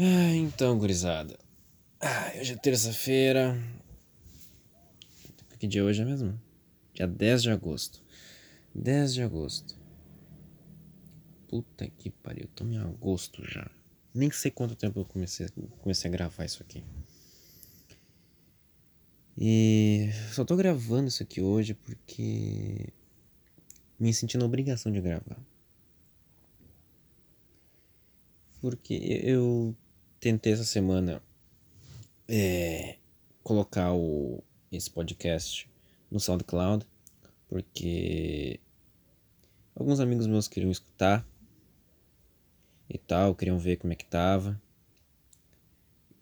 Ah, então, gurizada. Ah, hoje é terça-feira. Que dia hoje é mesmo? Dia 10 de agosto. 10 de agosto. Puta que pariu, tô em agosto já. Nem sei quanto tempo eu comecei, comecei a gravar isso aqui. E só tô gravando isso aqui hoje porque me senti na obrigação de gravar. Porque eu tentei essa semana é, colocar o, esse podcast no SoundCloud, porque alguns amigos meus queriam escutar e tal, queriam ver como é que tava.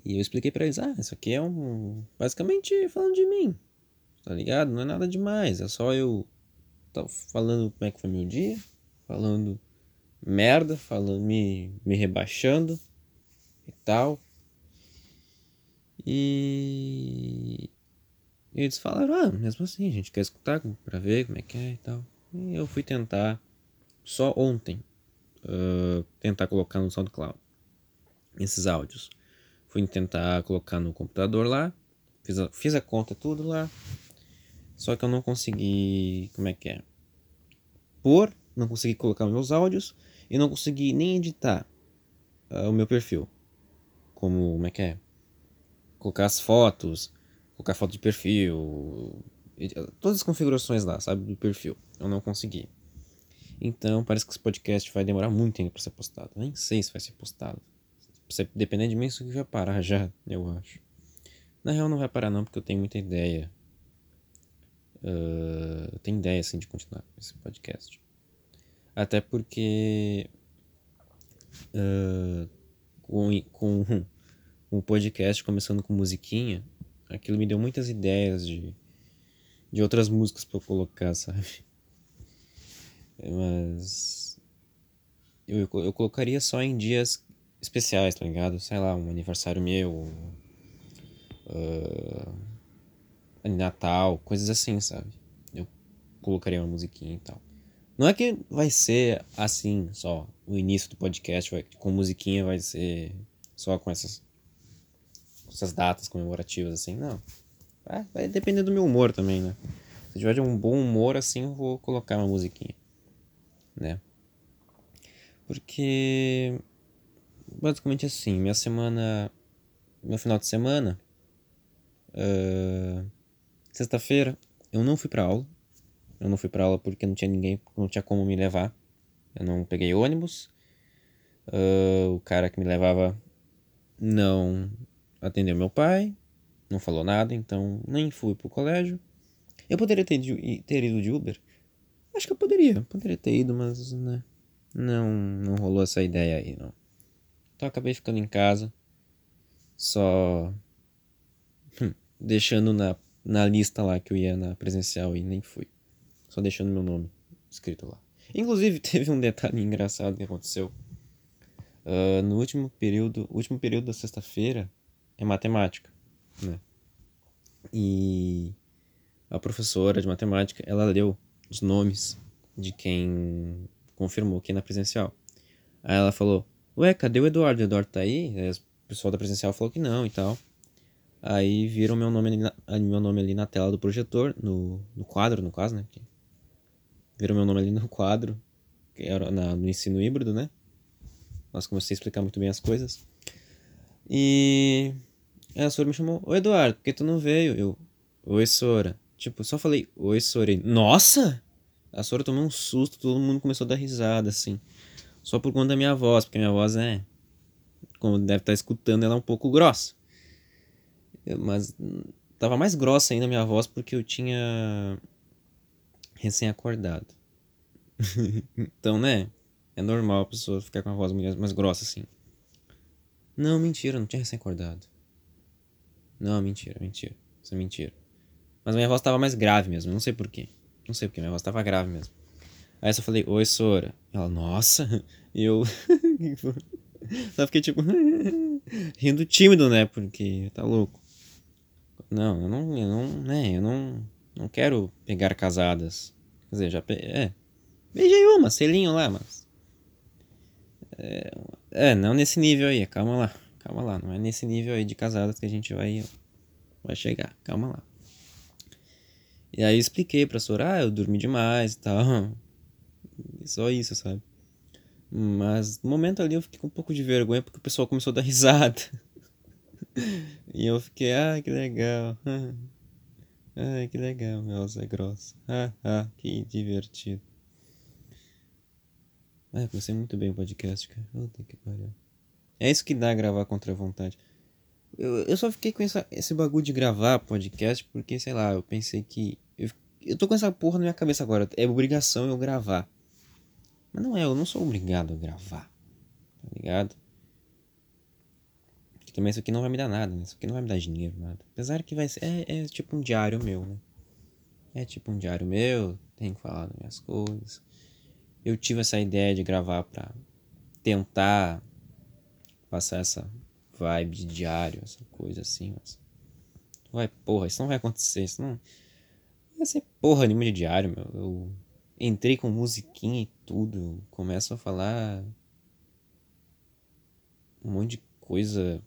E eu expliquei para eles, ah, isso aqui é um basicamente falando de mim. Tá ligado? Não é nada demais, é só eu tá falando como é que foi meu dia, falando merda, falando, me, me rebaixando e tal. E, eles falaram, ah, mesmo assim, a gente quer escutar pra ver como é que é e tal. E eu fui tentar, só ontem, uh, tentar colocar no SoundCloud esses áudios. Fui tentar colocar no computador lá, fiz a, fiz a conta tudo lá, só que eu não consegui, como é que é? Pôr, não consegui colocar meus áudios e não consegui nem editar uh, o meu perfil. Como, como é que é? Colocar as fotos, colocar foto de perfil, todas as configurações lá, sabe, do perfil. Eu não consegui. Então, parece que esse podcast vai demorar muito ainda para ser postado. Nem sei se vai ser postado. Se depender de mim, isso aqui vai parar já, eu acho. Na real, não vai parar não, porque eu tenho muita ideia. Uh, eu tenho ideia, assim, de continuar esse podcast. Até porque uh, com, com o podcast começando com musiquinha, aquilo me deu muitas ideias de, de outras músicas para colocar, sabe? Mas eu, eu colocaria só em dias especiais, tá ligado? Sei lá, um aniversário meu, uh, Natal, coisas assim, sabe? Eu colocaria uma musiquinha e tal. Não é que vai ser assim só. O início do podcast vai, com musiquinha vai ser só com essas, essas datas comemorativas, assim. Não. Vai, vai depender do meu humor também, né? Se tiver de um bom humor, assim, eu vou colocar uma musiquinha. Né? Porque. Basicamente assim, minha semana. Meu final de semana. Uh, Sexta-feira, eu não fui pra aula. Eu não fui para aula porque não tinha ninguém, não tinha como me levar. Eu não peguei ônibus. Uh, o cara que me levava não atendeu meu pai, não falou nada, então nem fui pro colégio. Eu poderia ter, ter ido de Uber? Acho que eu poderia, poderia ter ido, mas né, não, não rolou essa ideia aí, não. Então acabei ficando em casa, só hum, deixando na, na lista lá que eu ia na presencial e nem fui só deixando meu nome escrito lá. Inclusive, teve um detalhe engraçado que aconteceu. Uh, no último período, último período da sexta-feira é matemática, né? E a professora de matemática, ela leu os nomes de quem confirmou que na presencial. Aí ela falou: Ué, cadê o Eduardo? O Eduardo tá aí? aí o pessoal da presencial falou que não e tal. Aí viram meu nome ali na, meu nome ali na tela do projetor, no, no quadro, no caso, né? Viram meu nome ali no quadro, que era na, no ensino híbrido, né? Nós comecei a explicar muito bem as coisas. E a Sora me chamou, Oi Eduardo, por que tu não veio? Eu, Oi Sora. Tipo, só falei, Oi Sora. E, Nossa! A Sora tomou um susto, todo mundo começou a dar risada, assim. Só por conta da minha voz, porque minha voz é. Como deve estar escutando, ela é um pouco grossa. Mas tava mais grossa ainda a minha voz porque eu tinha recém-acordado. então, né? É normal a pessoa ficar com a voz mais grossa assim. Não, mentira, não tinha recém-acordado. Não, mentira, mentira. Isso é mentira. Mas minha voz tava mais grave mesmo, não sei porquê. Não sei porquê, minha voz tava grave mesmo. Aí eu só falei, oi, Sora. Ela, nossa. E eu. só fiquei tipo. rindo tímido, né? Porque tá louco. Não, eu não. Eu não, né? Eu não. Não quero pegar casadas. Quer dizer, já. Pe... É. Beijei uma, selinho lá, mas. É, é, não nesse nível aí, calma lá. calma lá, não é nesse nível aí de casadas que a gente vai, vai chegar, calma lá. E aí eu expliquei pra Sora, ah, eu dormi demais e tal. Só isso, sabe? Mas no momento ali eu fiquei com um pouco de vergonha porque o pessoal começou a dar risada. e eu fiquei, ah, que legal. Ai, que legal, meu Zé Grossa. Ah, ah, que divertido. Ah, comecei muito bem o podcast, cara. Puta que pariu. É isso que dá gravar contra a vontade. Eu, eu só fiquei com essa, esse bagulho de gravar podcast porque, sei lá, eu pensei que. Eu, eu tô com essa porra na minha cabeça agora. É obrigação eu gravar. Mas não é, eu não sou obrigado a gravar. Tá ligado? Porque também isso aqui não vai me dar nada, né? Isso aqui não vai me dar dinheiro, nada. Apesar que vai ser. É, é tipo um diário meu, né? É tipo um diário meu, tenho que falar das minhas coisas. Eu tive essa ideia de gravar pra tentar passar essa vibe de diário, essa coisa assim, mas. Vai, porra, isso não vai acontecer, isso não. Vai ser porra nenhuma de diário, meu. Eu entrei com musiquinha e tudo, começo a falar um monte de coisa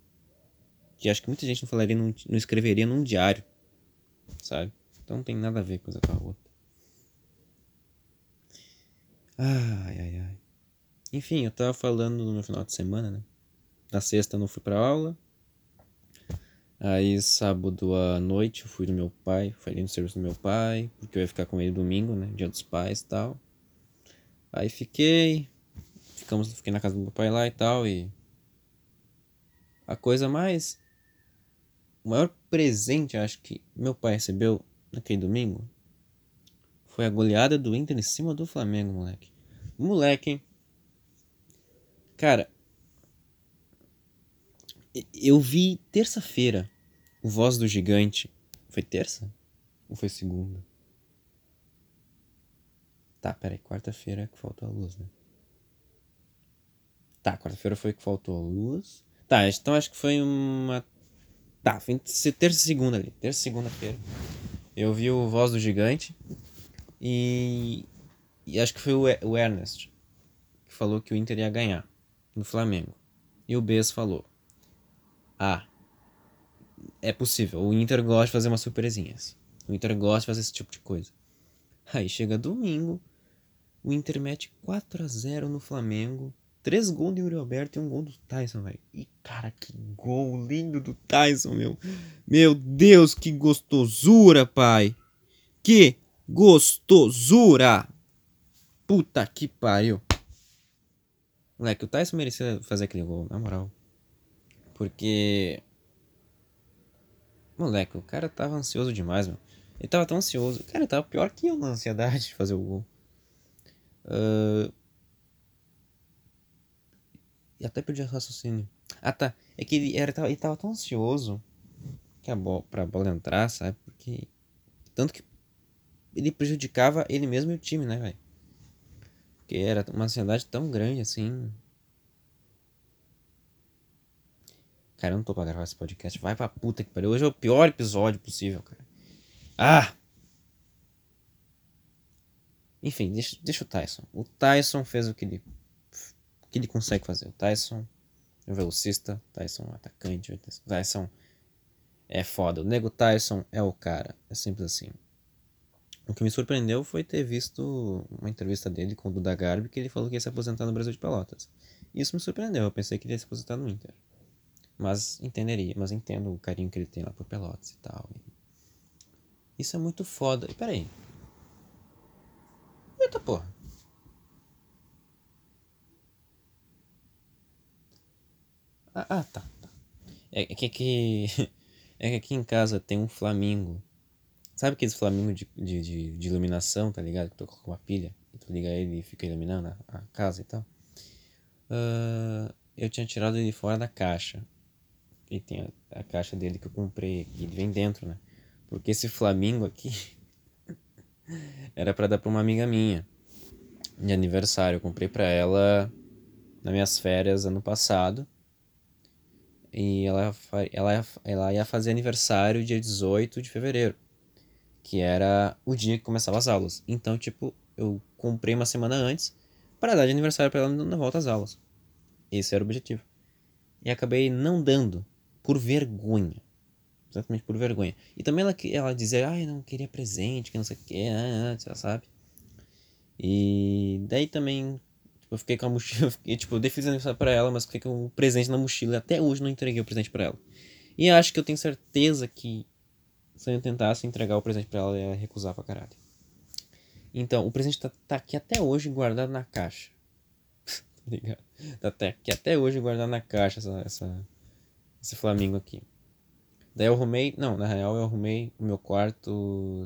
que acho que muita gente não falaria, não, não escreveria num diário, sabe? Então não tem nada a ver coisa com a outra. Ai, ai, ai. Enfim, eu tava falando no meu final de semana, né? Na sexta eu não fui pra aula. Aí sábado à noite eu fui no meu pai, fui ali no serviço do meu pai, porque eu ia ficar com ele domingo, né? Dia dos pais e tal. Aí fiquei. Ficamos, fiquei na casa do meu pai lá e tal. E. A coisa mais. O maior presente, acho que meu pai recebeu naquele domingo foi a goleada do Inter em cima do Flamengo, moleque. Moleque? Cara, eu vi terça-feira o Voz do Gigante. Foi terça? Ou foi segunda? Tá, peraí, quarta-feira que faltou a luz, né? Tá, quarta-feira foi que faltou a luz. Tá, então acho que foi uma. Tá, foi terça e segunda ali. Terça e segunda-feira. Eu vi o Voz do Gigante. E. E acho que foi o Ernest que falou que o Inter ia ganhar no Flamengo. E o Bess falou: ah, é possível. O Inter gosta de fazer umas surpresinhas. O Inter gosta de fazer esse tipo de coisa. Aí chega domingo, o Inter mete 4 a 0 no Flamengo. Três gols do Yuri Alberto e um gol do Tyson, velho. E cara, que gol lindo do Tyson, meu. Meu Deus, que gostosura, pai. Que gostosura. Puta que pariu. Moleque, o Tyson merecia fazer aquele gol, na moral. Porque. Moleque, o cara tava ansioso demais, meu. Ele tava tão ansioso. Cara, tava pior que eu na ansiedade de fazer o gol. Uh... E até perdi o raciocínio. Ah, tá. É que ele, era, ele tava tão ansioso que a bola, pra bola entrar, sabe? Porque. Tanto que ele prejudicava ele mesmo e o time, né, velho? Porque era uma ansiedade tão grande assim. Cara, eu não tô pra gravar esse podcast. Vai pra puta que pariu. Hoje é o pior episódio possível, cara. Ah! Enfim, deixa, deixa o Tyson. O Tyson fez o que ele, que ele consegue fazer. O Tyson é um velocista. Tyson é um atacante. Tyson é foda. O Nego Tyson é o cara. É simples assim. O que me surpreendeu foi ter visto uma entrevista dele com o Duda Garbi que ele falou que ia se aposentar no Brasil de Pelotas. Isso me surpreendeu. Eu pensei que ele ia se aposentar no Inter. Mas entenderia, mas entendo o carinho que ele tem lá por Pelotas e tal. Isso é muito foda. E peraí. Eita porra. Ah, ah tá, tá. É, é que aqui. É que aqui em casa tem um Flamingo. Sabe aqueles Flamingo de, de, de, de iluminação, tá ligado? Que tu com uma pilha. E tu liga ele e fica iluminando a, a casa e tal. Uh, eu tinha tirado ele fora da caixa. E tem a, a, caixa dele que eu comprei aqui, ele vem dentro, né? Porque esse Flamingo aqui era para dar pra uma amiga minha de aniversário. Eu comprei para ela nas minhas férias ano passado. E ela, ela, ela ia fazer aniversário dia 18 de fevereiro, que era o dia que começava as aulas. Então, tipo, eu comprei uma semana antes para dar de aniversário para ela na volta às aulas. Esse era o objetivo. E acabei não dando. Por vergonha. Exatamente por vergonha. E também ela, ela dizia, ai, não queria presente, que não sei o que, já sabe. E daí também, eu fiquei com a mochila, eu fiquei, tipo, eu aniversário pra ela, mas fiquei com o presente na mochila. Até hoje não entreguei o presente pra ela. E acho que eu tenho certeza que se eu tentasse entregar o presente pra ela, ela ia recusar pra caralho. Então, o presente tá, tá aqui até hoje guardado na caixa. tá ligado? Tá até, aqui até hoje guardado na caixa essa, essa, esse Flamingo aqui. Daí eu arrumei. Não, na real eu arrumei o meu quarto.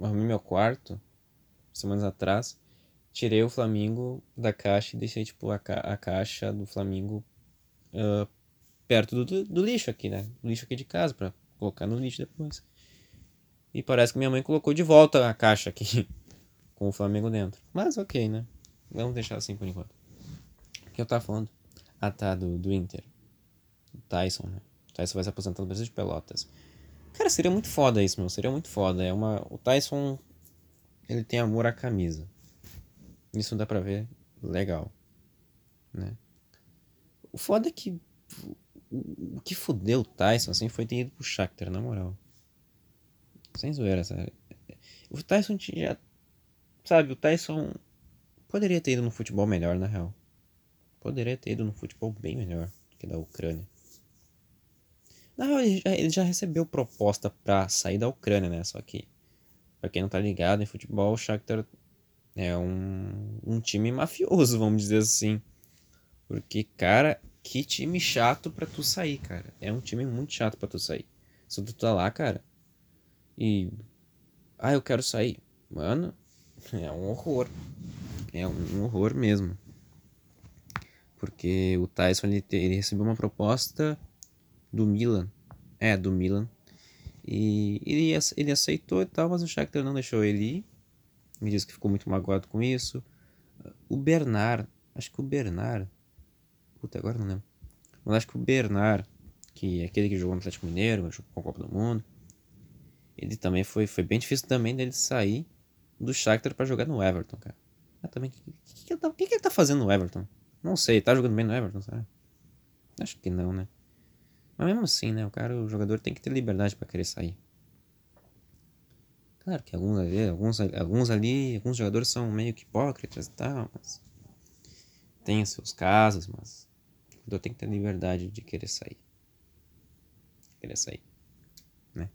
Arrumei meu quarto semanas atrás. Tirei o Flamingo da caixa e deixei tipo a, ca a caixa do Flamingo uh, perto do, do, lixo aqui, né? O lixo aqui de casa pra colocar no lixo depois. E parece que minha mãe colocou de volta a caixa aqui com o Flamengo dentro. Mas ok, né? Vamos deixar assim por enquanto. O que eu tava falando? Ah tá, do, do Inter. Do Tyson, né? Tyson vai se aposentar no Brasil de Pelotas. Cara, seria muito foda isso, meu. Seria muito foda. É uma... O Tyson, ele tem amor à camisa. Isso dá pra ver legal. Né? O foda é que... O que fudeu o Tyson, assim, foi ter ido pro Shakhtar, na moral. Sem zoeira, sabe? O Tyson já... Sabe, o Tyson poderia ter ido no futebol melhor, na real. Poderia ter ido no futebol bem melhor que da Ucrânia. Não, ele já, ele já recebeu proposta pra sair da Ucrânia, né? Só que, pra quem não tá ligado em futebol, o Shakhtar é um, um time mafioso, vamos dizer assim. Porque, cara, que time chato pra tu sair, cara. É um time muito chato pra tu sair. Se tu tá lá, cara, e. Ah, eu quero sair. Mano, é um horror. É um horror mesmo. Porque o Tyson ele, ele recebeu uma proposta do Milan. É, do Milan. E ele, ele aceitou e tal, mas o Shakhtar não deixou ele ir. Me disse que ficou muito magoado com isso. O Bernard, acho que o Bernard. Puta, agora não lembro. Mas acho que o Bernard, que é aquele que jogou no Atlético Mineiro, jogou com a Copa do Mundo. Ele também foi, foi bem difícil também dele sair do Shakhtar para jogar no Everton, cara. Ah, também. O que, que, tá, que, que ele tá fazendo no Everton? Não sei, tá jogando bem no Everton, sabe? Acho que não, né? Mas mesmo assim, né? O cara, o jogador tem que ter liberdade para querer sair. Claro que alguns ali, alguns, alguns ali, alguns jogadores são meio que hipócritas e tal, mas tem seus casos, mas o jogador tem que ter liberdade de querer sair. Querer sair, né?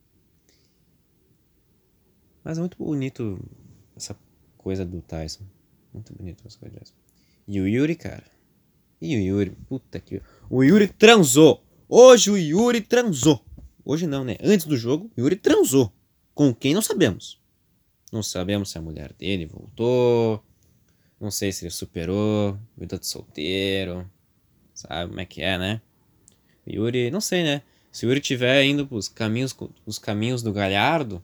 Mas é muito bonito essa coisa do Tyson. Muito bonito essa coisa. E o Yuri, cara. E o Yuri, puta que. O Yuri transou! Hoje o Yuri transou. Hoje não, né? Antes do jogo, o Yuri transou. Com quem não sabemos. Não sabemos se a mulher dele voltou. Não sei se ele superou. Vida de solteiro. Sabe como é que é, né? Yuri, não sei, né? Se o Yuri tiver indo pros caminhos, os caminhos do Galhardo,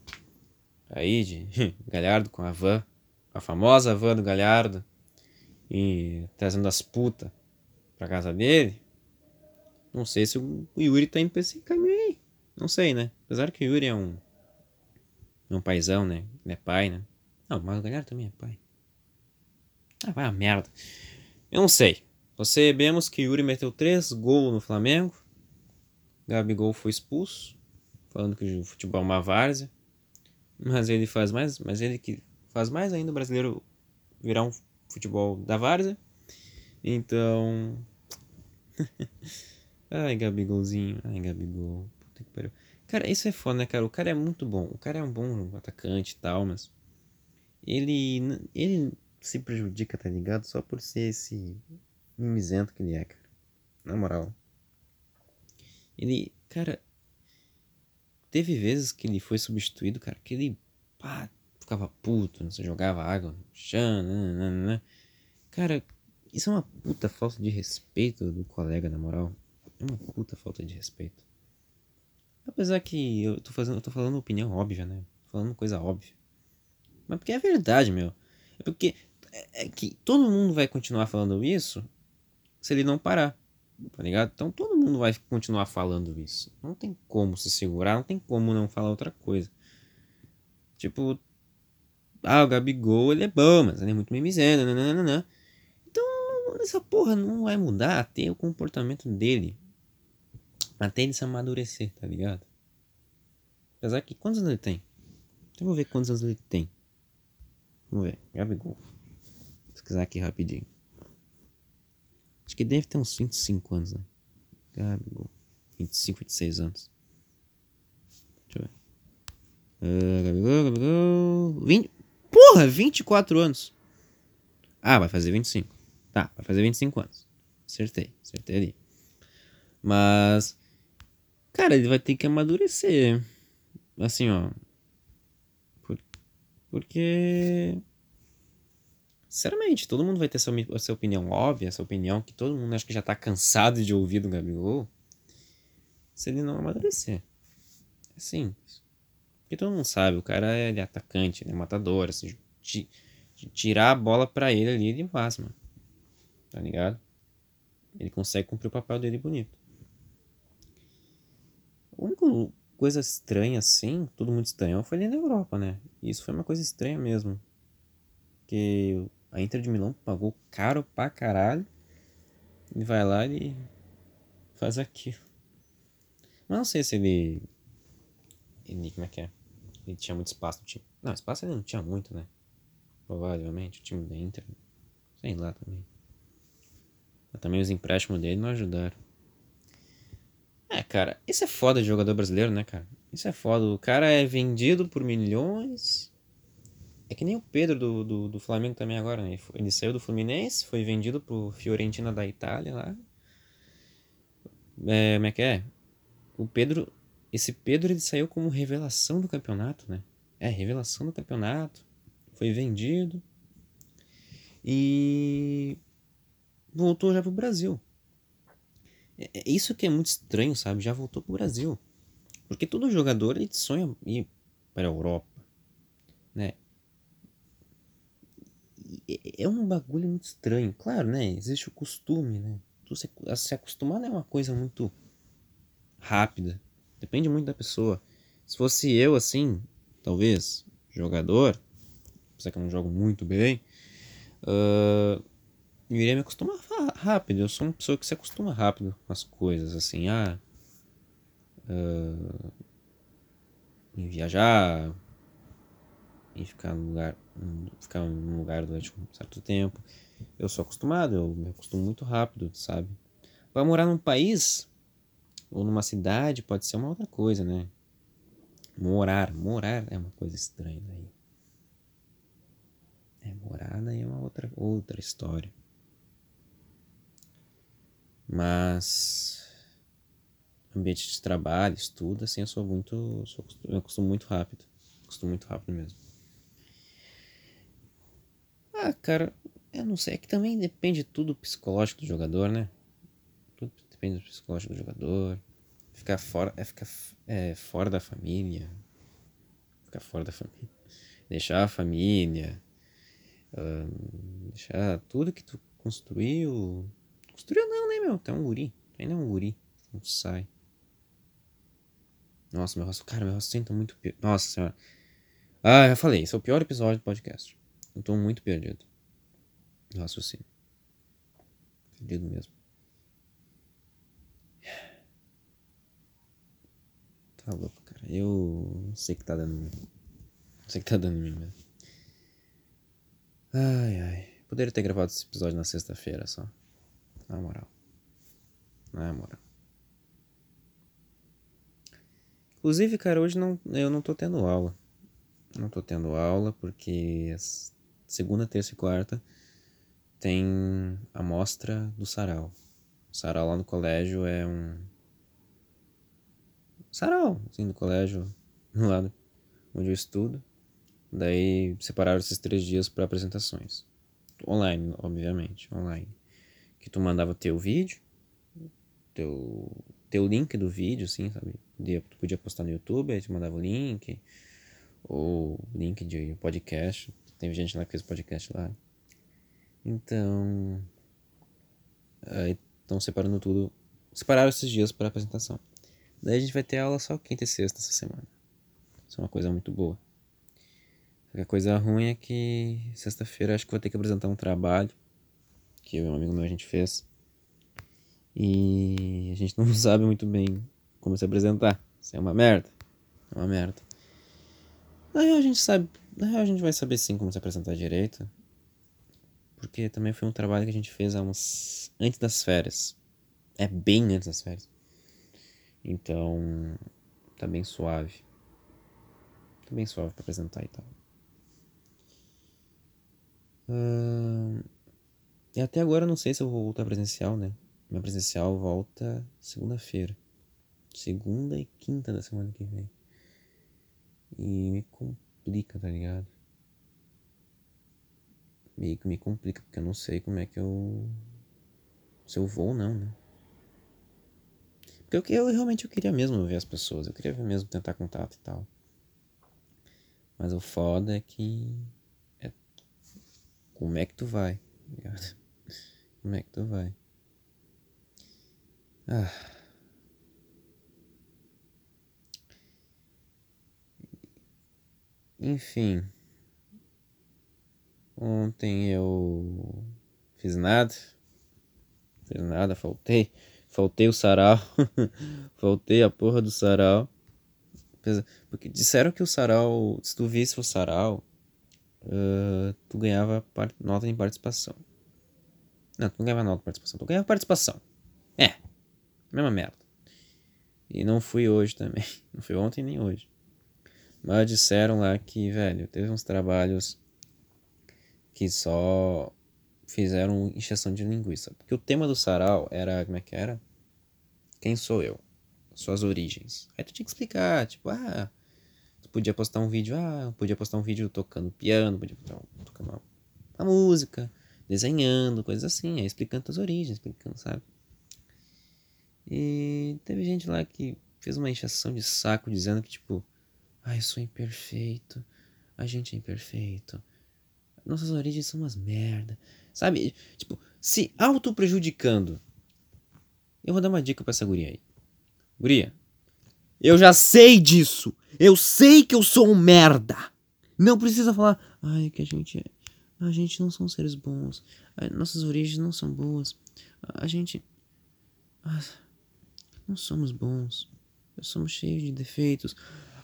aí de Galhardo com a van, a famosa van do Galhardo, e trazendo as putas pra casa dele, não sei se o Yuri tá indo pra esse caminho aí. Não sei, né? Apesar que o Yuri é um. É um paizão, né? Ele é pai, né? Não, o Galhardo também é pai. Ah, vai a merda. Eu não sei. Só sabemos que Yuri meteu três gols no Flamengo. Gabigol foi expulso. Falando que o futebol é uma várzea. Mas ele faz mais. Mas ele que faz mais ainda o brasileiro virar um futebol da várzea. Então. Ai, Gabigolzinho. Ai, Gabigol. Puta que pariu. Cara, isso é foda, né, cara? O cara é muito bom. O cara é um bom atacante e tal, mas. Ele. Ele se prejudica, tá ligado? Só por ser esse mimizento que ele é, cara. Na moral. Ele. Cara. Teve vezes que ele foi substituído, cara, que ele. Pá, ficava puto, não sei, jogava água no chão, nananana. Cara, isso é uma puta falta de respeito do colega, na moral. É uma puta falta de respeito. Apesar que eu tô fazendo, eu tô falando opinião óbvia, né? Tô falando coisa óbvia. Mas porque é verdade, meu. É porque é, é que todo mundo vai continuar falando isso se ele não parar. Tá ligado? Então todo mundo vai continuar falando isso. Não tem como se segurar, não tem como não falar outra coisa. Tipo, ah, o Gabigol ele é bom, mas ele é muito mimizento, nananana. Então essa porra não vai mudar, tem o comportamento dele. Até ele se amadurecer, tá ligado? Apesar que quantos anos ele tem? Então, vou ver quantos anos ele tem. Vamos ver. Gabigol. Vou pesquisar aqui rapidinho. Acho que deve ter uns 25 anos, né? Gabigol. 25, 26 anos. Deixa eu ver. Uh, Gabigol, Gabigol. 20. Porra, 24 anos. Ah, vai fazer 25. Tá, vai fazer 25 anos. Acertei, acertei ali. Mas. Cara, ele vai ter que amadurecer. Assim, ó. Por, porque. Sinceramente, todo mundo vai ter sua, sua opinião óbvia, essa opinião que todo mundo acho que já tá cansado de ouvir do Gabigol. Se ele não amadurecer. Simples. Porque todo mundo sabe, o cara é, ele é atacante, ele é matador, assim, de, de tirar a bola pra ele ali, ele faz, mano. Tá ligado? Ele consegue cumprir o papel dele bonito. A única coisa estranha assim, tudo muito estranho, foi ali na Europa, né? Isso foi uma coisa estranha mesmo. Que a Inter de Milão pagou caro pra caralho. E vai lá e faz aquilo. Mas não sei se ele. Ele. Como é que é? Ele tinha muito espaço no time. Não, espaço ele não tinha muito, né? Provavelmente, o time da Inter. Sei lá também. Mas também os empréstimos dele não ajudaram. É, cara, isso é foda de jogador brasileiro, né, cara? Isso é foda. O cara é vendido por milhões. É que nem o Pedro do, do, do Flamengo também agora, né? Ele saiu do Fluminense, foi vendido pro Fiorentina da Itália lá. É, como é que é? O Pedro. Esse Pedro ele saiu como revelação do campeonato, né? É, revelação do campeonato. Foi vendido. E. Voltou já pro Brasil. É, é isso que é muito estranho, sabe? Já voltou pro Brasil. Porque todo jogador ele sonha ir para a Europa, né? É um bagulho muito estranho. Claro, né? Existe o costume, né? Se, se acostumar é uma coisa muito rápida. Depende muito da pessoa. Se fosse eu, assim, talvez, jogador, apesar que eu não jogo muito bem, uh, eu iria me acostumar rápido. Eu sou uma pessoa que se acostuma rápido com as coisas, assim, ah, uh, em viajar, em ficar no lugar, ficar num lugar durante um certo tempo. Eu sou acostumado, eu me acostumo muito rápido, sabe? Para morar num país ou numa cidade pode ser uma outra coisa, né? Morar, morar é uma coisa estranha daí. É, morar daí é uma outra, outra história. Mas ambiente de trabalho, estudo, assim, eu sou muito. Sou, eu costumo muito rápido. Costumo muito rápido mesmo. Ah, cara, eu não sei. É que também depende tudo do psicológico do jogador, né? Tudo depende do psicológico do jogador. Ficar fora, é ficar é, fora da família. Ficar fora da família. Deixar a família. Deixar tudo que tu construiu Construiu não, né, meu? Tu é um guri. Tu ainda é um guri. Não sai. Nossa, meu rosto. Cara, meu rosto senta muito. Nossa senhora. Ah, já falei. Esse é o pior episódio do podcast. Eu tô muito perdido. No raciocínio. Perdido mesmo. Tá louco, cara. Eu não sei que tá dando. Não sei que tá dando em mim mesmo. Ai, ai. Poderia ter gravado esse episódio na sexta-feira só. Na moral. Na moral. Inclusive, cara, hoje não, eu não tô tendo aula. Não tô tendo aula porque segunda, terça e quarta tem a mostra do sarau. O sarau lá no colégio é um. Sarau, assim, do colégio, lado onde eu estudo. Daí separaram esses três dias para apresentações. Online, obviamente, online que tu mandava teu vídeo, teu, teu link do vídeo, assim, sabe? Tu podia postar no YouTube, aí tu mandava o link, ou link de podcast. Tem gente lá que fez podcast lá. Então. Aí estão separando tudo. Separaram esses dias para apresentação. Daí a gente vai ter aula só quinta e sexta essa semana. Isso é uma coisa muito boa. A coisa ruim é que sexta-feira acho que vou ter que apresentar um trabalho que eu e um amigo meu a gente fez. E a gente não sabe muito bem como se apresentar. Isso é uma merda. É uma merda. Na real a gente sabe. Na real a gente vai saber sim como se apresentar direito. Porque também foi um trabalho que a gente fez há uns. antes das férias. É bem antes das férias. Então. tá bem suave. Tá bem suave pra apresentar e tal. Uh, e até agora eu não sei se eu vou voltar presencial, né? Minha presencial volta segunda-feira. Segunda e quinta da semana que vem. E me complica, tá ligado? Meio que me complica, porque eu não sei como é que eu. Se eu vou ou não, né? Porque eu, eu realmente eu queria mesmo ver as pessoas. Eu queria mesmo tentar contato e tal. Mas o foda é que como é que tu vai? Como é que tu vai? Ah. Enfim. Ontem eu fiz nada. Fiz nada, faltei. Faltei o sarau. faltei a porra do sarau. Porque disseram que o sarau, se tu visse o sarau, uh, tu ganhava nota em participação. Não, tu não ganhava nota em participação, tu ganhava participação. É, mesma merda. E não fui hoje também. Não fui ontem nem hoje. Mas disseram lá que, velho, teve uns trabalhos que só fizeram injeção de linguiça. Porque o tema do sarau era, como é que era? Quem sou eu? Suas origens. Aí tu tinha que explicar, tipo, ah, podia postar um vídeo, ah, podia postar um vídeo tocando piano, podia tocar uma, uma música, desenhando, coisas assim, aí explicando as origens, explicando, sabe? E teve gente lá que fez uma encheção de saco dizendo que, tipo, ah, eu sou imperfeito, a gente é imperfeito, nossas origens são umas merda, sabe? Tipo, se auto-prejudicando. Eu vou dar uma dica pra essa guria aí. Guria, eu já sei disso. Eu sei que eu sou um merda. Não precisa falar, ai, que a gente é. A gente não são seres bons. Nossas origens não são boas. A gente. Não somos bons. Somos cheios de defeitos.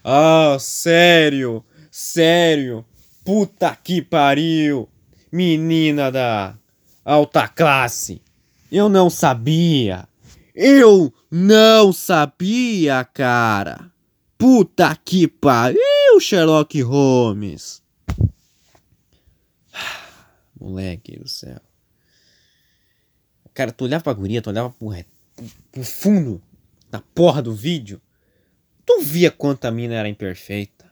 Ah, sério? Sério? Puta que pariu! Menina da alta classe! Eu não sabia! Eu não sabia, cara. Puta que pariu, Sherlock Holmes. Moleque do céu. Cara, tu olhava pra guria, tu olhava pro, pro fundo da porra do vídeo. Tu via quanto a mina era imperfeita.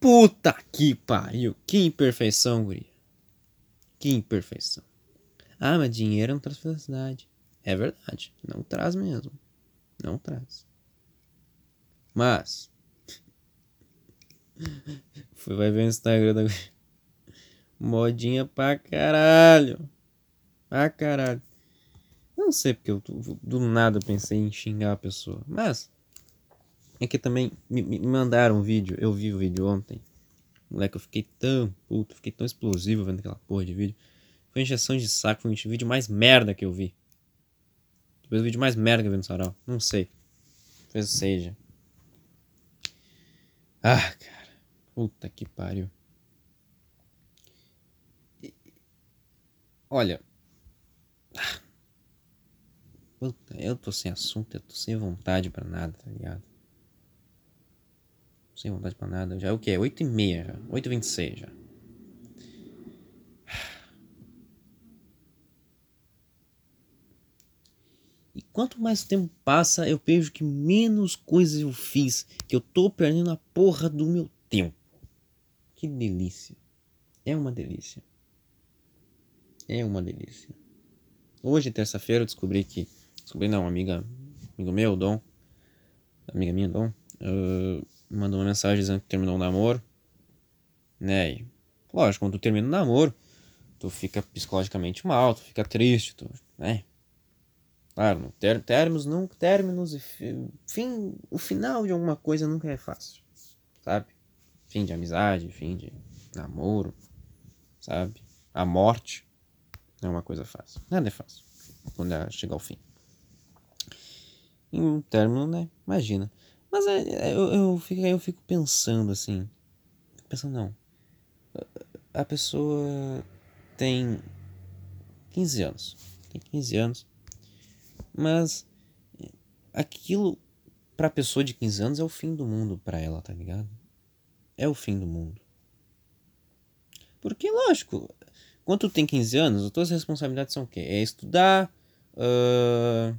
Puta que pariu. Que imperfeição, guria. Que imperfeição. Ah, mas dinheiro não traz felicidade. É verdade, não traz mesmo. Não traz. Mas. Vai ver o Instagram da. Modinha pra caralho. Pra caralho. Não sei porque eu do nada pensei em xingar a pessoa. Mas. É que também me, me mandaram um vídeo. Eu vi o vídeo ontem. Moleque, eu fiquei tão puto, fiquei tão explosivo vendo aquela porra de vídeo. Foi injeção de saco, foi o vídeo mais merda que eu vi. Talvez o vídeo mais merda que eu vi no sarau. Não sei. Talvez seja. Ah, cara. Puta que pariu. Olha. Puta, eu tô sem assunto, eu tô sem vontade pra nada, tá ligado? Sem vontade pra nada. Já é o quê? 8 e meia já. 8 e 26 já. E quanto mais tempo passa, eu vejo que menos coisas eu fiz, que eu tô perdendo a porra do meu tempo. Que delícia. É uma delícia. É uma delícia. Hoje, terça-feira, eu descobri que. Descobri não, amiga. Amigo meu, Dom. Amiga minha, Dom. Uh, mandou uma mensagem dizendo que terminou o namoro. Né? E, lógico, quando tu termina o namoro, tu fica psicologicamente mal, tu fica triste, tu, né? Claro, ter, términos, nunca, términos e fim, o final de alguma coisa nunca é fácil, sabe? Fim de amizade, fim de namoro, sabe? A morte, Não é uma coisa fácil. Nada é fácil quando chegar ao fim. Em um término, né? Imagina. Mas é, é, eu, eu, fico, eu fico pensando assim. Pensando, não. A pessoa tem 15 anos. Tem 15 anos. Mas aquilo pra pessoa de 15 anos é o fim do mundo pra ela, tá ligado? É o fim do mundo. Porque, lógico, quando tu tem 15 anos, as tuas responsabilidades são o quê? É estudar, uh,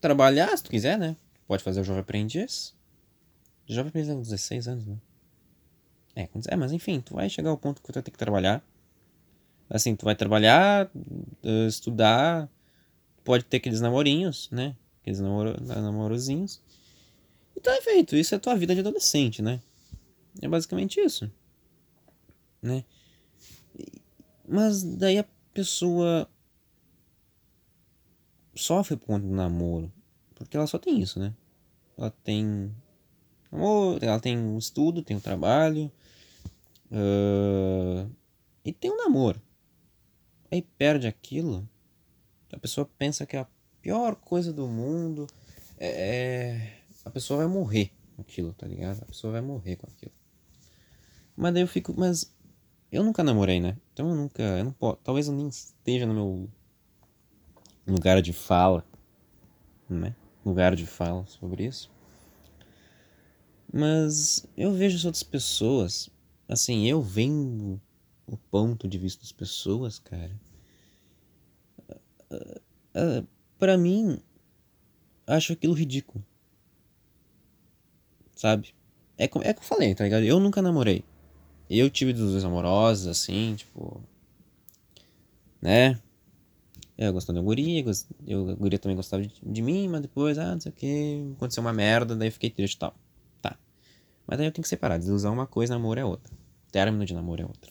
trabalhar, se tu quiser, né? Pode fazer o jovem aprendiz. Jovem aprendiz com 16 anos, né? É, é, mas enfim, tu vai chegar ao ponto que tu vai ter que trabalhar. Assim, tu vai trabalhar, estudar, pode ter aqueles namorinhos, né? Aqueles namoro, namorozinhos. E tá feito, isso é tua vida de adolescente, né? É basicamente isso. Né? Mas daí a pessoa sofre por conta do namoro. Porque ela só tem isso, né? Ela tem amor, ela tem o um estudo, tem o um trabalho. Uh, e tem um namoro. Aí perde aquilo. A pessoa pensa que é a pior coisa do mundo. É, é, a pessoa vai morrer com aquilo, tá ligado? A pessoa vai morrer com aquilo. Mas daí eu fico. Mas eu nunca namorei, né? Então eu nunca. Eu não posso, talvez eu nem esteja no meu lugar de fala, né? Lugar de fala sobre isso. Mas eu vejo as outras pessoas, assim, eu vendo o ponto de vista das pessoas, cara. Uh, uh, para mim, acho aquilo ridículo. Sabe? É como, é que eu falei, tá ligado? Eu nunca namorei. Eu tive dois amorosos, assim, tipo. Né? Eu gostava da guria, eu, a guria também gostava de, de, mim, mas depois, ah, não sei o que, aconteceu uma merda, daí eu fiquei triste e tal. Tá. Mas daí eu tenho que separar. Desilusão é uma coisa, namoro é outra. Término de namoro é outra.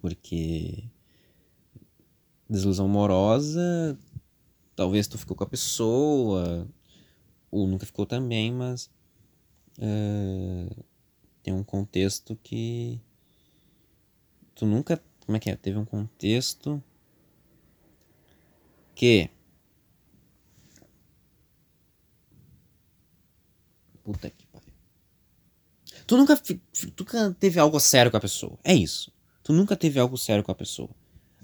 Porque. Desilusão amorosa, talvez tu ficou com a pessoa, ou nunca ficou também, mas. Uh, tem um contexto que. Tu nunca. Como é que é? Teve um contexto que Puta que pariu. Tu nunca, tu nunca teve algo sério com a pessoa. É isso. Tu nunca teve algo sério com a pessoa.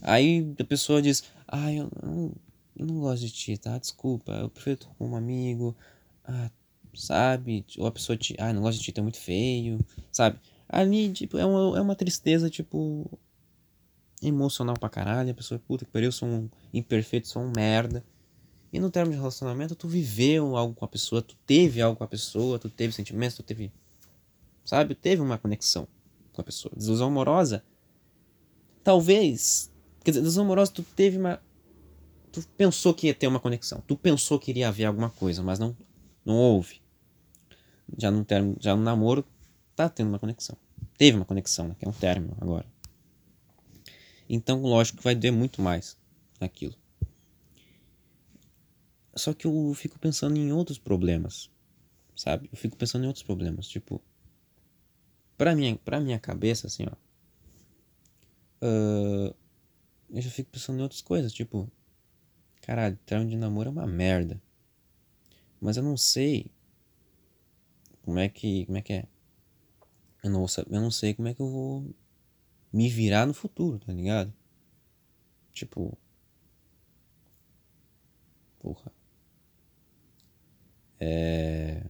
Aí a pessoa diz: Ah, eu não, eu não gosto de ti, tá? Desculpa, eu prefiro um amigo. Ah, sabe? Ou a pessoa te. Ah, não gosto de ti, é muito feio. Sabe? Ali, tipo, é uma, é uma tristeza, tipo emocional pra caralho, a pessoa, puta que pariu, eu sou um imperfeito, sou um merda. E no termo de relacionamento, tu viveu algo com a pessoa, tu teve algo com a pessoa, tu teve sentimentos, tu teve. Sabe? Teve uma conexão com a pessoa. Desilusão amorosa, talvez. Quer dizer, desilusão amorosa, tu teve uma. Tu pensou que ia ter uma conexão. Tu pensou que iria haver alguma coisa, mas não, não houve. Já no, termo, já no namoro, tá tendo uma conexão. Teve uma conexão, né? Que é um término agora. Então, lógico que vai doer muito mais naquilo. Só que eu fico pensando em outros problemas, sabe? Eu fico pensando em outros problemas, tipo, pra minha, pra minha cabeça, assim, ó. Uh, eu já fico pensando em outras coisas, tipo, caralho, termo de namoro é uma merda. Mas eu não sei como é que, como é que é. Eu não, vou, eu não sei como é que eu vou me virar no futuro, tá ligado? Tipo. Porra. É.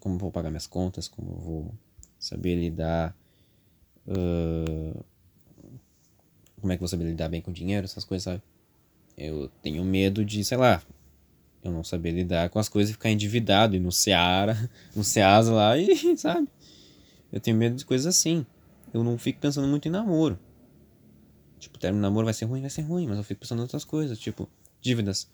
Como eu vou pagar minhas contas, como eu vou saber lidar. Uh... Como é que eu vou saber lidar bem com dinheiro, essas coisas, sabe? Eu tenho medo de, sei lá, eu não saber lidar com as coisas e ficar endividado e no Seara, no Ceasa lá e, sabe? Eu tenho medo de coisas assim eu não fico pensando muito em namoro. Tipo, término de namoro vai ser ruim, vai ser ruim, mas eu fico pensando em outras coisas, tipo, dívidas,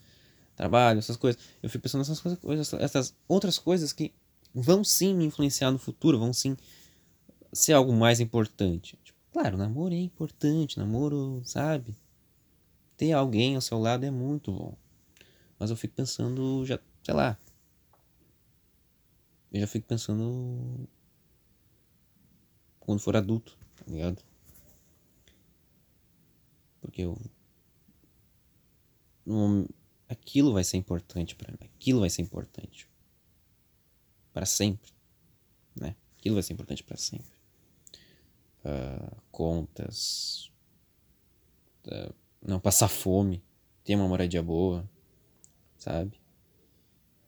trabalho, essas coisas. Eu fico pensando nessas coisas, essas outras coisas que vão sim me influenciar no futuro, vão sim ser algo mais importante. Tipo, claro, namoro é importante, namoro, sabe? Ter alguém ao seu lado é muito bom. Mas eu fico pensando, já, sei lá. Eu já fico pensando quando for adulto, tá ligado? Porque eu. Um, aquilo vai ser importante para mim. Aquilo vai ser importante. para sempre. Né? Aquilo vai ser importante para sempre. Uh, contas. Uh, não passar fome. Ter uma moradia boa. Sabe?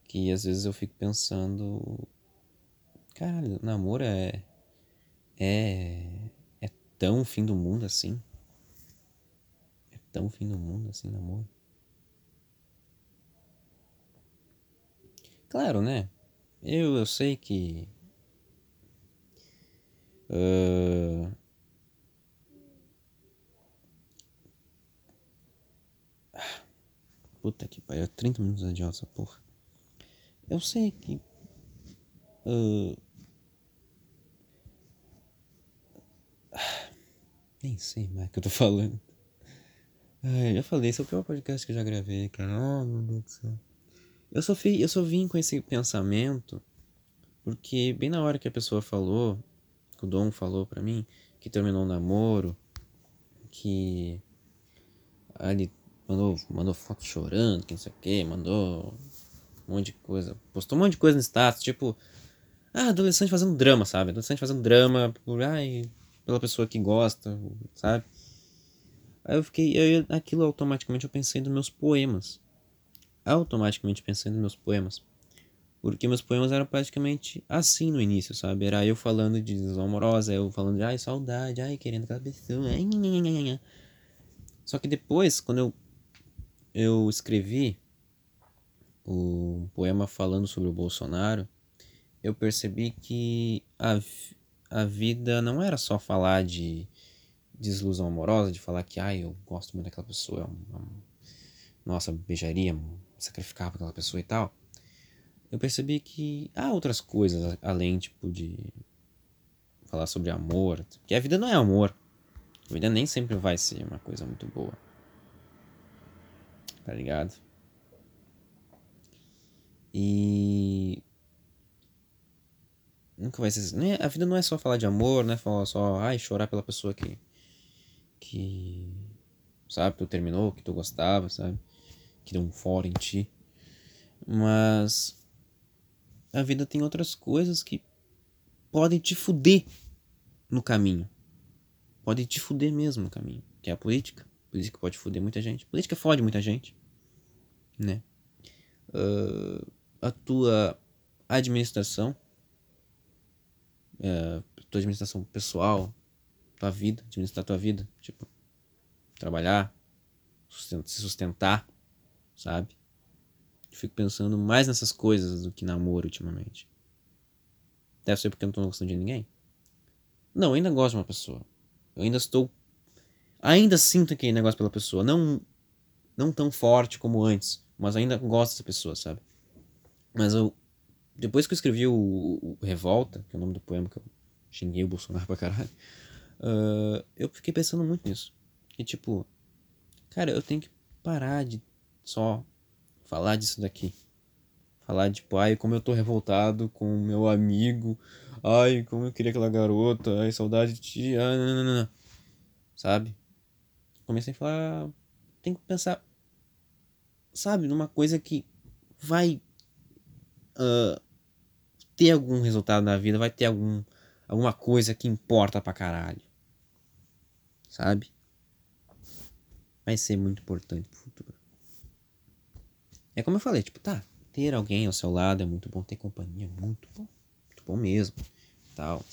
Que às vezes eu fico pensando. Caralho, namoro é. É. É tão fim do mundo assim? É tão fim do mundo assim, namoro? Claro, né? Eu, eu sei que. Uh... Puta que pariu, 30 minutos de essa porra. Eu sei que. Uh... Nem sei mais o que eu tô falando. Ai, já falei, esse é o pior podcast que eu já gravei, cara. Oh, meu Deus do céu. Eu só, fi, eu só vim com esse pensamento porque bem na hora que a pessoa falou, que o Dom falou para mim, que terminou o namoro, que ali mandou, mandou foto chorando, que não sei o que, mandou um monte de coisa, postou um monte de coisa no status, tipo, ah, adolescente fazendo drama, sabe? Adolescente fazendo drama por, ai, pela pessoa que gosta, sabe? Aí eu fiquei, eu, aquilo automaticamente eu pensei nos meus poemas automaticamente pensando nos meus poemas. Porque meus poemas eram praticamente assim no início, sabe? Era eu falando de desilusão amorosa, eu falando de ai, saudade, ai, querendo aquela pessoa. Ai, nha, nha, nha. Só que depois, quando eu, eu escrevi o poema falando sobre o Bolsonaro, eu percebi que a, a vida não era só falar de desilusão amorosa, de falar que ai, eu gosto muito daquela pessoa, é uma, nossa, beijaria, sacrificar aquela pessoa e tal, eu percebi que há outras coisas além, tipo, de falar sobre amor. Porque a vida não é amor. A vida nem sempre vai ser uma coisa muito boa. Tá ligado? E. Nunca vai ser. A vida não é só falar de amor, né? Falar só, ai, chorar pela pessoa que. Que. Sabe, tu terminou, que tu gostava, sabe? que deu um fora em ti. Mas a vida tem outras coisas que podem te fuder no caminho. Podem te fuder mesmo no caminho. Que é a política. Política pode fuder muita gente. Política fode muita gente. Né? Uh, a tua administração. Uh, tua administração pessoal. Tua vida. Administrar tua vida. Tipo, trabalhar. se sustentar sabe? Eu fico pensando mais nessas coisas do que namoro ultimamente. Deve ser porque eu não tô gostando de ninguém. Não, eu ainda gosto de uma pessoa. Eu ainda estou. Ainda sinto aquele negócio pela pessoa. Não, não tão forte como antes. Mas ainda gosto dessa pessoa, sabe? Mas eu. Depois que eu escrevi o, o Revolta, que é o nome do poema que eu xinguei o Bolsonaro pra caralho. Uh, eu fiquei pensando muito nisso. Que tipo. Cara, eu tenho que parar de só falar disso daqui. Falar tipo, ai, como eu tô revoltado com o meu amigo. Ai, como eu queria aquela garota. Ai, saudade de ti. Ah, não, não, não. Sabe? Comecei a falar. Tem que pensar. Sabe? Numa coisa que vai. Uh, ter algum resultado na vida. Vai ter algum, alguma coisa que importa pra caralho. Sabe? Vai ser muito importante pro futuro. É como eu falei, tipo, tá, ter alguém ao seu lado é muito bom, ter companhia é muito bom, muito bom mesmo, tal.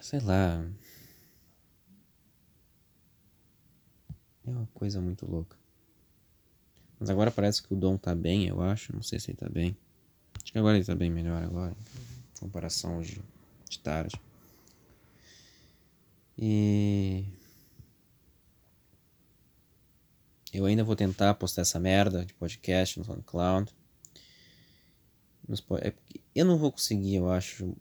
Sei lá. É uma coisa muito louca. Mas agora parece que o Dom tá bem, eu acho. Não sei se ele tá bem. Acho que agora ele tá bem melhor agora. Em comparação hoje de tarde. E Eu ainda vou tentar postar essa merda de podcast no SoundCloud. É eu não vou conseguir, eu acho,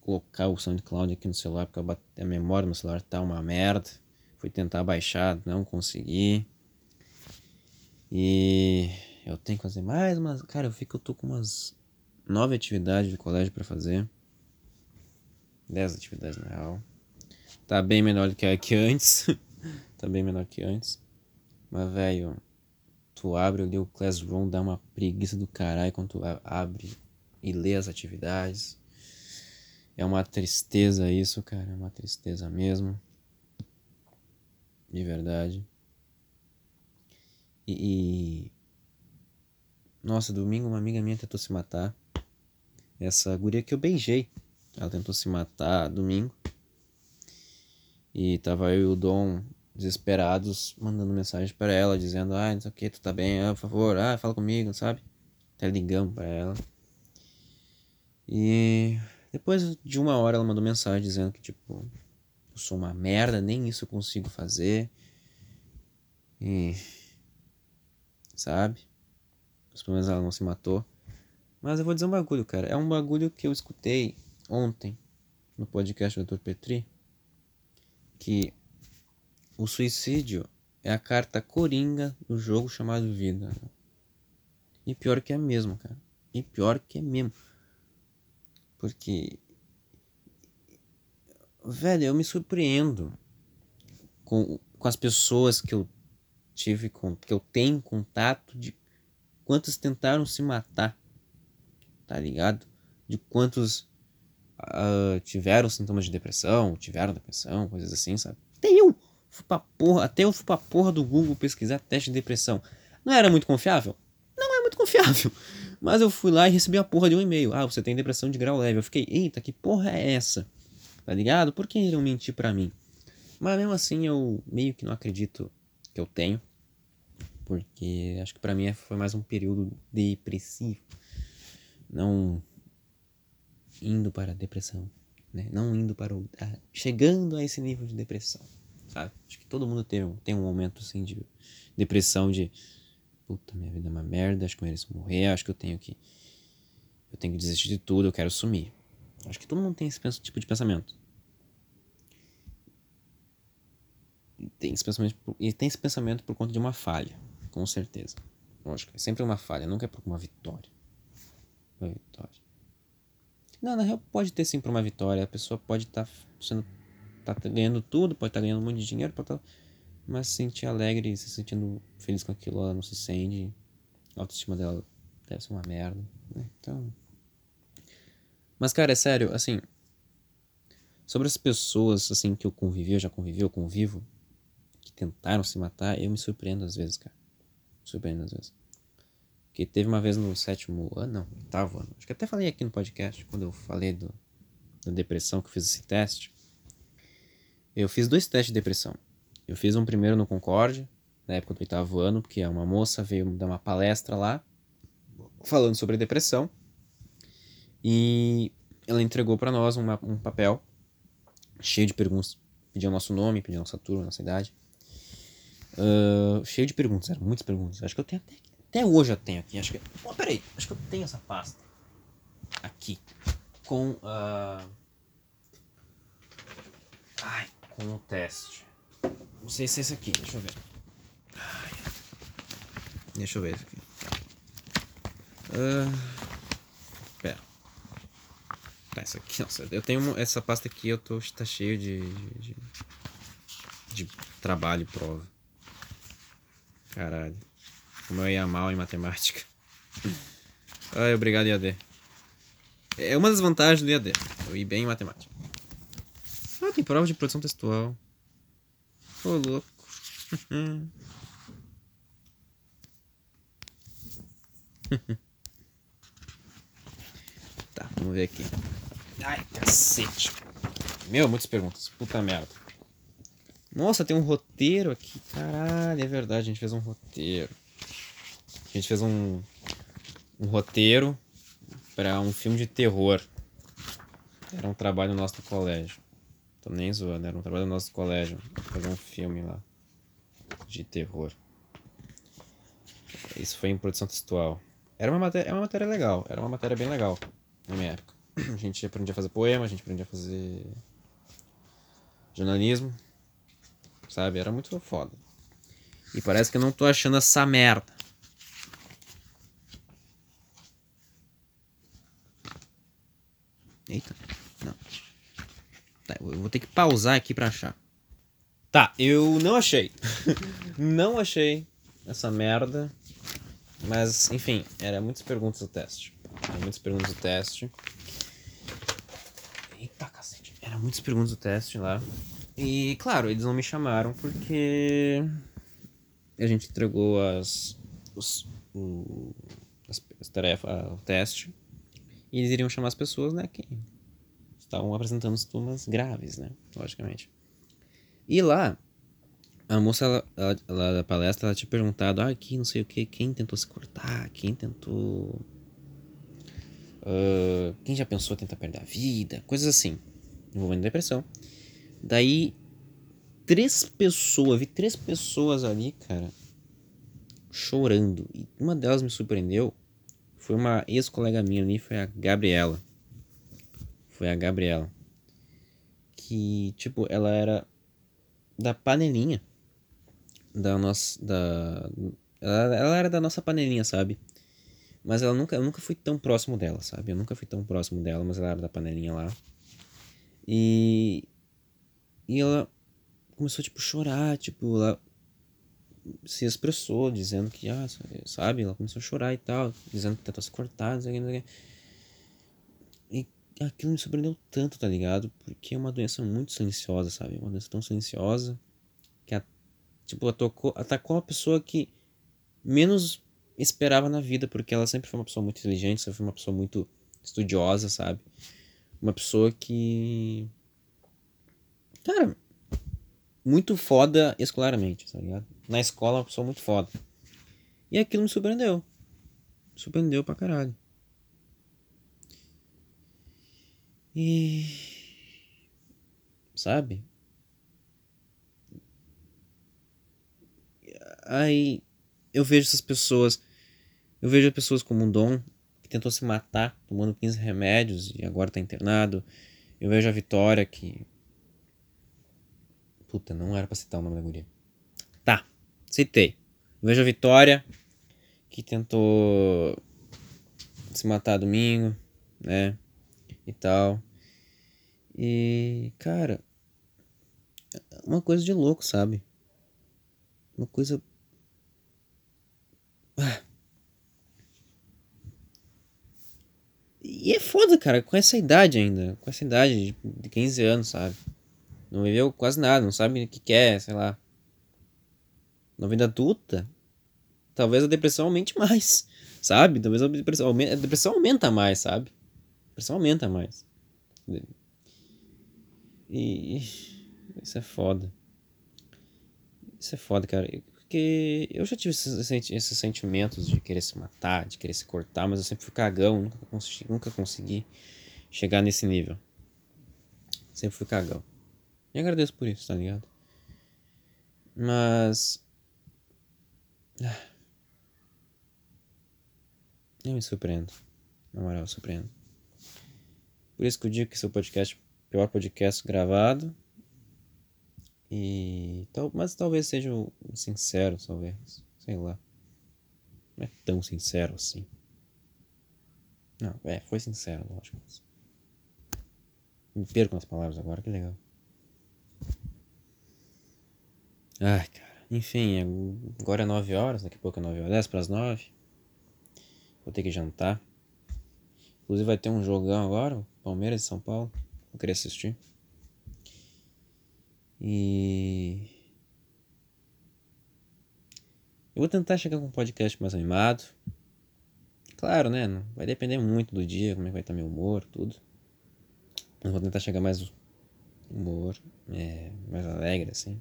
colocar o SoundCloud aqui no celular, porque a memória do meu celular tá uma merda. Fui tentar baixar, não consegui. E eu tenho que fazer mais umas. Cara, eu fico, eu tô com umas nove atividades de colégio para fazer. Dez atividades na real. Tá bem menor do que, que antes. tá bem menor que antes. Mas, velho, tu abre ali o Classroom, dá uma preguiça do caralho quando tu abre e lê as atividades. É uma tristeza isso, cara. É uma tristeza mesmo. De verdade. E, e. Nossa, domingo uma amiga minha tentou se matar. Essa guria que eu beijei. Ela tentou se matar domingo. E tava eu e o Dom desesperados mandando mensagem para ela dizendo: "Ah, não sei o que, tu tá bem? Ah, por favor, ah, fala comigo", sabe? Até ligamos para ela. E depois de uma hora ela mandou mensagem dizendo que tipo, eu sou uma merda, nem isso eu consigo fazer. E sabe? Pelo menos ela não se matou. Mas eu vou dizer um bagulho, cara. É um bagulho que eu escutei ontem no podcast do Dr. Petri que o suicídio é a carta coringa do jogo chamado vida. E pior que é mesmo, cara. E pior que é mesmo. Porque. Velho, eu me surpreendo com, com as pessoas que eu tive com, que eu tenho contato de quantos tentaram se matar. Tá ligado? De quantos uh, tiveram sintomas de depressão, tiveram depressão, coisas assim, sabe? Até eu fui pra porra, até eu fui pra porra do Google pesquisar teste de depressão. Não era muito confiável? Não é muito confiável. Mas eu fui lá e recebi a porra de um e-mail. Ah, você tem depressão de grau leve. Eu fiquei, eita, que porra é essa? Tá ligado? Por que iriam mentir pra mim? Mas mesmo assim eu meio que não acredito que eu tenho. Porque acho que para mim foi mais um período depressivo. Não indo para a depressão, né? Não indo para o chegando a esse nível de depressão, sabe? Acho que todo mundo tem, tem um momento assim de depressão de puta, minha vida é uma merda, acho que eu mereço morrer, acho que eu tenho que eu tenho que desistir de tudo, eu quero sumir. Acho que todo mundo tem esse tipo de pensamento. Tem esse pensamento e tem esse pensamento por conta de uma falha, com certeza. Lógico, é sempre uma falha, nunca é por uma vitória. Uma vitória. Não, na real pode ter sim para uma vitória. A pessoa pode estar tá sendo. tá ganhando tudo, pode estar tá ganhando um monte de dinheiro, pode tá, mas se sentir alegre, se sentindo feliz com aquilo, ela não se sente. A autoestima dela deve ser uma merda. Né? Então. Mas, cara, é sério, assim. Sobre as pessoas, assim, que eu convivi, eu já convivi, eu convivo, que tentaram se matar, eu me surpreendo às vezes, cara. Me surpreendo às vezes. Que teve uma vez no sétimo ano, não, oitavo ano. Acho que até falei aqui no podcast, quando eu falei do, da depressão, que eu fiz esse teste. Eu fiz dois testes de depressão. Eu fiz um primeiro no Concorde, na época do oitavo ano, porque uma moça veio dar uma palestra lá, falando sobre depressão. E ela entregou para nós um papel cheio de perguntas. Pedia o nosso nome, pedia a nossa turma, nossa idade. Uh, cheio de perguntas, eram muitas perguntas. Acho que eu tenho até até hoje eu tenho aqui, acho que. Oh, peraí, acho que eu tenho essa pasta. Aqui. Com. Uh... Ai, com o teste. Não sei se é esse aqui, deixa eu ver. Ai. Deixa eu ver esse aqui. Uh... Essa aqui, nossa, eu tenho essa pasta aqui, eu tô, tá cheio de, de, de, trabalho e prova. Caralho. Como eu ia mal em matemática. Ai, obrigado, IAD. É uma das vantagens do IAD. Eu ia bem em matemática. Ah, tem prova de produção textual. Ô, louco. tá, vamos ver aqui. Ai, cacete. Meu, muitas perguntas. Puta merda. Nossa, tem um roteiro aqui. Caralho, é verdade, a gente fez um roteiro. A gente fez um, um roteiro para um filme de terror. Era um trabalho nosso do colégio. Tô nem zoando, era um trabalho nosso do colégio. Fazer um filme lá de terror. Isso foi em produção textual. Era uma matéria, é uma matéria legal, era uma matéria bem legal na minha época. A gente aprendia a fazer poema, a gente aprendia a fazer jornalismo, sabe? Era muito foda. E parece que eu não tô achando essa merda. Eita, não. Tá, eu vou ter que pausar aqui pra achar. Tá, eu não achei. não achei essa merda. Mas, enfim, era muitas perguntas do teste. Era muitas perguntas do teste. Era muitas perguntas do teste lá. E, claro, eles não me chamaram porque a gente entregou as, os, o, as, as tarefas, o teste. E eles iriam chamar as pessoas, né, que estavam apresentando sintomas graves, né, logicamente. E lá, a moça ela, da palestra ela tinha perguntado: ah, aqui não sei o que, quem tentou se cortar, quem tentou. Uh, quem já pensou tentar perder a vida, coisas assim, envolvendo depressão. Daí, três pessoas, vi três pessoas ali, cara, chorando. E uma delas me surpreendeu. Foi uma ex-colega minha ali, foi a Gabriela. Foi a Gabriela. Que, tipo, ela era da panelinha da nossa. Da, ela, ela era da nossa panelinha, sabe? Mas ela nunca, eu nunca fui tão próximo dela, sabe? Eu nunca fui tão próximo dela, mas ela era da panelinha lá. E. E ela começou, tipo, chorar, tipo, ela se expressou, dizendo que, ah, sabe? Ela começou a chorar e tal, dizendo que tentou se cortar, não sei não sei. E aquilo me surpreendeu tanto, tá ligado? Porque é uma doença muito silenciosa, sabe? Uma doença tão silenciosa que a Tipo, atacou, atacou uma pessoa que menos esperava na vida, porque ela sempre foi uma pessoa muito inteligente, sempre foi uma pessoa muito estudiosa, sabe? Uma pessoa que. Cara, muito foda escolarmente, tá ligado? Na escola, uma pessoa muito foda. E aquilo me surpreendeu. Me surpreendeu pra caralho. E. Sabe? Aí eu vejo essas pessoas. Eu vejo as pessoas como um dom que tentou se matar tomando 15 remédios e agora tá internado. Eu vejo a Vitória que. Puta, não era pra citar o nome da guria. Tá, citei. Eu vejo a Vitória que tentou se matar domingo, né? E tal. E, cara, uma coisa de louco, sabe? Uma coisa e é foda, cara, com essa idade ainda. Com essa idade de 15 anos, sabe? Não viveu quase nada, não sabe o que quer, sei lá. Na vida adulta, talvez a depressão aumente mais, sabe? Talvez a depressão, a depressão aumenta mais, sabe? A depressão aumenta mais. E isso é foda. Isso é foda, cara. Porque eu já tive esses, esses sentimentos de querer se matar, de querer se cortar, mas eu sempre fui cagão, nunca consegui, nunca consegui chegar nesse nível. Sempre fui cagão. E agradeço por isso, tá ligado? Mas. Ah, eu me surpreendo. Na moral, eu surpreendo. Por isso que eu digo que esse é o podcast, pior podcast gravado. E tal, mas talvez seja sincero, talvez, sei lá. Não é tão sincero assim. Não, é, foi sincero, lógico. Me perco nas palavras agora, que legal. Ai, cara. Enfim, agora é 9 horas, daqui a pouco é 9 horas, 10 para as 9. Vou ter que jantar. Inclusive vai ter um jogão agora, Palmeiras e São Paulo. Vou querer assistir. E. Eu vou tentar chegar com um podcast mais animado. Claro, né? Vai depender muito do dia, como é que vai estar meu humor, tudo. Eu vou tentar chegar mais humor, é, mais alegre, assim.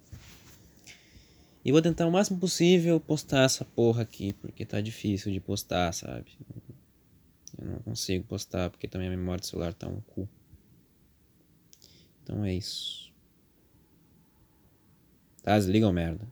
E vou tentar o máximo possível postar essa porra aqui, porque tá difícil de postar, sabe? Eu não consigo postar porque também a memória do celular tá um cu. Então é isso. Tá? Desliga o merda.